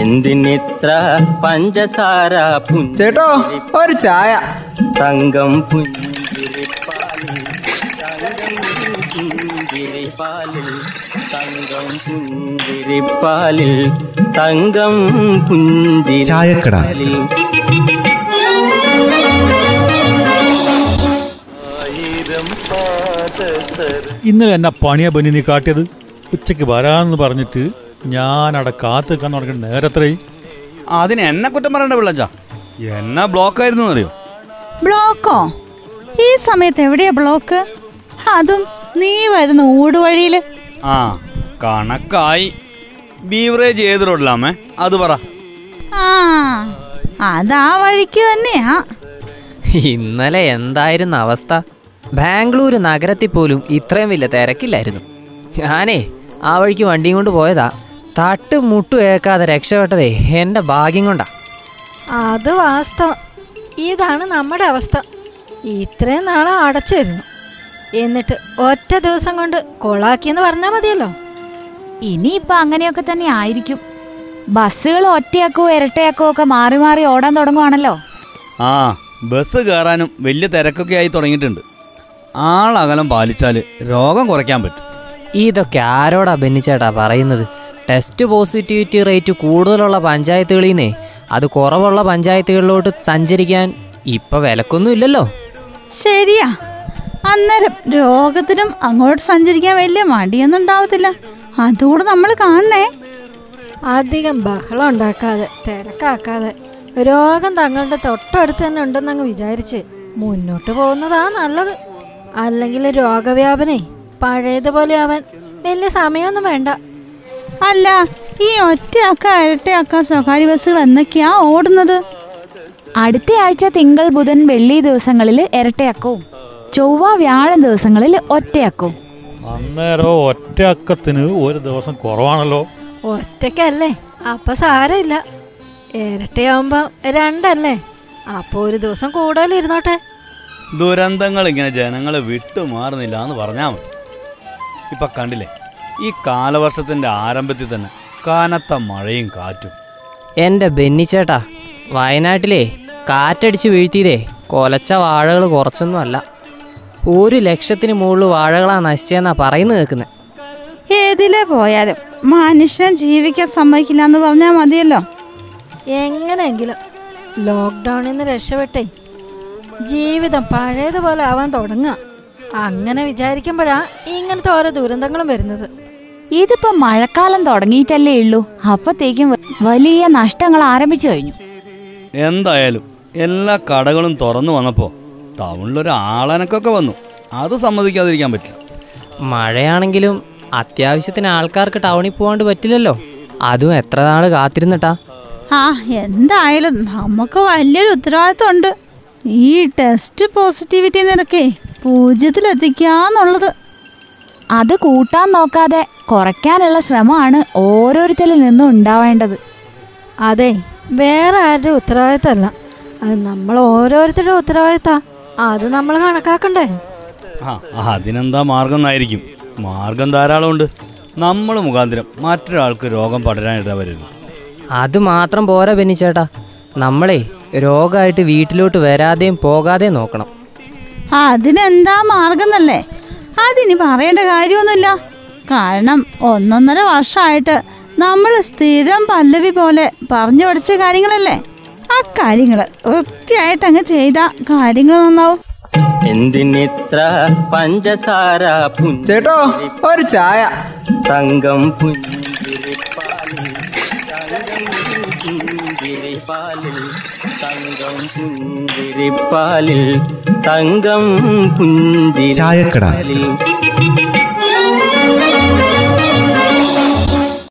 എന്തിനിത്ര പഞ്ചസാര ചേട്ടോ ഒരു ചായ തങ്കം പുഞ്ചിരിപ്പാലിൽ തങ്കം പുഞ്ചിരിപ്പാലിൽ തങ്കം പുഞ്ചിരിപ്പാലിൽ തങ്കം ചായക്കട. പുഞ്ചിരിപ്പാലിൽ ഇന്നലെ എന്നാ പണിയാ ബന്നി നീ കാട്ടിയത് ഉച്ചയ്ക്ക് വരാന്ന് പറഞ്ഞിട്ട് ഞാൻ അവിടെ കാത്തു നിൽക്കാൻ തുടങ്ങി നേരത്രയും അതിന് എന്നെ കുറ്റം പറയണ്ട പിള്ളച്ച എന്നെ ബ്ലോക്ക് ആയിരുന്നു അറിയോ ബ്ലോക്കോ? ഈ സമയത്ത് എവിടെയാ ബ്ലോക്ക്? അതും നീ വരുന്ന ഊടുവഴിയിൽ. ആ കണക്കായി. ബീവറേജ് ഏത് റോഡിലാമേ അത് പറ. ആ അതാ വഴിക്ക് തന്നെയാ. ഇന്നലെ എന്തായിരുന്നു അവസ്ഥ? ബാംഗ്ലൂർ നഗരത്തിൽ പോലും ഇത്രയും വലിയ തിരക്കില്ലായിരുന്നു. ഞാനേ ആ വഴിക്ക് വണ്ടിയും കൊണ്ട് പോയതാ. തട്ട് മുട്ടു ഏക്കാതെ രക്ഷപ്പെട്ടതേ എന്റെ ഭാഗ്യം കൊണ്ടാ. അത് വാസ്തവം. ഇതാണ് നമ്മുടെ അവസ്ഥ. ഇത്രയും നാളെ അടച്ചിരുന്നു. എന്നിട്ട് ഒറ്റ ദിവസം കൊണ്ട് കൊളാക്കിയെന്ന് പറഞ്ഞാൽ മതിയല്ലോ. ഇനിയിപ്പൊ അങ്ങനെയൊക്കെ തന്നെ ആയിരിക്കും. ബസ്സുകൾ ഒറ്റയാക്കോ ഇരട്ടയാക്കോ ഒക്കെ മാറി മാറി ഓടാൻ തുടങ്ങുവാണല്ലോ. ആ ബസ് കയറാനും വലിയ തിരക്കൊക്കെ ആയി തുടങ്ങിയിട്ടുണ്ട്. ആളകലം പാലിച്ചാൽ രോഗം കുറയ്ക്കാൻ പറ്റും. ഇതൊക്കെ ആരോടാ ബെന്നിച്ചേട്ടാ പറയുന്നത്? ടെസ്റ്റ് പോസിറ്റിവിറ്റി റേറ്റ് കൂടുതലുള്ള പഞ്ചായത്തുകളിൽ നിന്നേ അത് കുറവുള്ള പഞ്ചായത്തുകളിലോട്ട് സഞ്ചരിക്കാൻ ഇപ്പൊ വിലക്കൊന്നും ഇല്ലല്ലോ. ശരിയാ. അന്നേരം രോഗത്തിനും അങ്ങോട്ട് സഞ്ചരിക്കാൻ വലിയ മടിയൊന്നും ഉണ്ടാവത്തില്ല. അതുകൂടെ നമ്മൾ കാണണേ. അധികം ബഹളം ഉണ്ടാക്കാതെ തിരക്കാക്കാതെ. രോഗം തങ്ങളുടെ തൊട്ടടുത്ത് തന്നെ ഉണ്ടെന്നങ്ങ് വിചാരിച്ച് മുന്നോട്ട് പോകുന്നതാ നല്ലത്. അല്ലെങ്കിൽ രോഗവ്യാപനേ പഴയതുപോലെ ആവാൻ വലിയ സമയമൊന്നും വേണ്ട. അല്ല ഈ ഒറ്റയാക്ക ഇരട്ടയാക്ക സ്വകാര്യ ബസ്സുകൾ എന്നൊക്കെയാ ഓടുന്നത്? അടുത്ത ആഴ്ച തിങ്കൾ ബുധൻ വെള്ളി ദിവസങ്ങളിൽ ഇരട്ടയാക്കവും. ചൊവ്വ വ്യാഴം ദിവസങ്ങളിൽ ഒറ്റയാക്കവും. അന്നേരം ഒറ്റ അക്കത്തിന് ഒരു ദിവസം കുറവാണല്ലോ. ഒറ്റക്കല്ലേ അപ്പൊ സാരമില്ല. ഇരട്ടയാവുമ്പോ രണ്ടല്ലേ? അപ്പൊ ഒരു ദിവസം കൂടുതൽ ഇരുന്നോട്ടെ. ദുരന്തങ്ങൾ ഇങ്ങനെ ജനങ്ങളെ വിട്ടുമാറുന്നില്ല എന്ന് പറഞ്ഞാൽ മതി. ഇപ്പൊ കണ്ടില്ലേ? ഈ കാലവർഷത്തിന്റെ ആരംഭത്തിൽ തന്നെ കനത്ത മഴയും കാറ്റും. എന്റെ ബെന്നിച്ചേട്ടാ വയനാട്ടിലേ കാറ്റടിച്ച് വീഴ്ത്തിയതേ കൊലച്ച വാഴകൾ കുറച്ചൊന്നും അല്ല. ഒരു ലക്ഷത്തിന് മുകളിൽ വാഴകളാ നശിച്ചെന്നാ പറയുന്നു കേൾക്കുന്നത് ഏതിലേ പോയാലും മനുഷ്യൻ ജീവിക്കാൻ സമ്മതിക്കില്ല എന്ന് പറഞ്ഞാൽ മതിയല്ലോ. എങ്ങനെയെങ്കിലും ലോക്ക്ഡൗണിൽ നിന്ന് രക്ഷപ്പെട്ടേ. ജീവിതം പഴയതുപോലെ ആവാൻ തുടങ്ങുക അങ്ങനെ വിചാരിക്കുമ്പോഴാ ഇങ്ങനത്തെ ഓരോ ദുരന്തങ്ങളും വരുന്നത്. ഇതിപ്പോ മഴക്കാലം തുടങ്ങിയിട്ടല്ലേ ഉള്ളൂ. അപ്പത്തേക്കും വലിയ നഷ്ടങ്ങൾ ആരംഭിച്ചു കഴിഞ്ഞു. എന്തായാലും എല്ലാ കടകളും തുറന്നു വന്നപ്പോ ടൗണിലൊരു ആളനക്കൊക്കെ വന്നു. അത് സമ്മതിക്കാതിരിക്കാൻ പറ്റില്ല. മഴയാണെങ്കിലും അത്യാവശ്യത്തിന് ആൾക്കാർക്ക് ടൗണിൽ പോകാണ്ട് പറ്റില്ലല്ലോ. അതും എത്ര നാൾ കാത്തിരുന്നിട്ടാ? ആ എന്തായാലും നമുക്ക് വലിയൊരു ഉത്തരവാദിത്വം ഉണ്ട്. ഈ ടെസ്റ്റ് പോസിറ്റിവിറ്റി നിരക്കേ പൂജ്യത്തിലെത്തിക്കാന്നുള്ളത്. അത് കൂട്ടാൻ നോക്കാതെ കുറയ്ക്കാനുള്ള ശ്രമമാണ് ഓരോരുത്തരിൽ നിന്നും ഉണ്ടാവേണ്ടത്. അതെ വേറെ ആരുടെ ഉത്തരവാദിത്തമല്ല. അത് നമ്മൾ ഓരോരുത്തരുടെ ഉത്തരവാദിത്ത. അത് നമ്മൾ കണക്കാക്കണ്ടേ? ആ അതിനെന്താ മാർഗം എന്നായിരിക്കും. മാർഗം ധാരാളമുണ്ട്. നമ്മൾ മുഖാന്തരം മറ്റൊരാൾക്ക് രോഗം പടരാൻ ഇടവരുന്നു അത് മാത്രം പോരാ ബെന്നിച്ചേട്ടാ. നമ്മളെ രോഗമായിട്ട് വീട്ടിലോട്ട് വരാതെയും പോകാതെയും നോക്കണം. അതിനെന്താ മാർഗം എന്നല്ലേ? അതിനി പറയേണ്ട കാര്യമൊന്നുമില്ല. കാരണം ഒന്നൊന്നര വർഷമായിട്ട് നമ്മൾ സ്ഥിരം പല്ലവി പോലെ പറഞ്ഞു പഠിച്ച കാര്യങ്ങളല്ലേ? ആ കാര്യങ്ങൾ വൃത്തിയായിട്ട് അങ്ങ് ചെയ്ത കാര്യങ്ങൾ നന്നാവും. എന്തിനിത്ര പഞ്ചസാര ചേട്ടോ ഒരു ചായ. തങ്കം പുഞ്ചിരിപ്പാലിൽ തങ്കം പുഞ്ചിരിപ്പാലിൽ. തങ്കം പുഞ്ചിരിപ്പാലിൽ തങ്കം ചായക്കട. പുഞ്ചിരിപ്പാലിൽ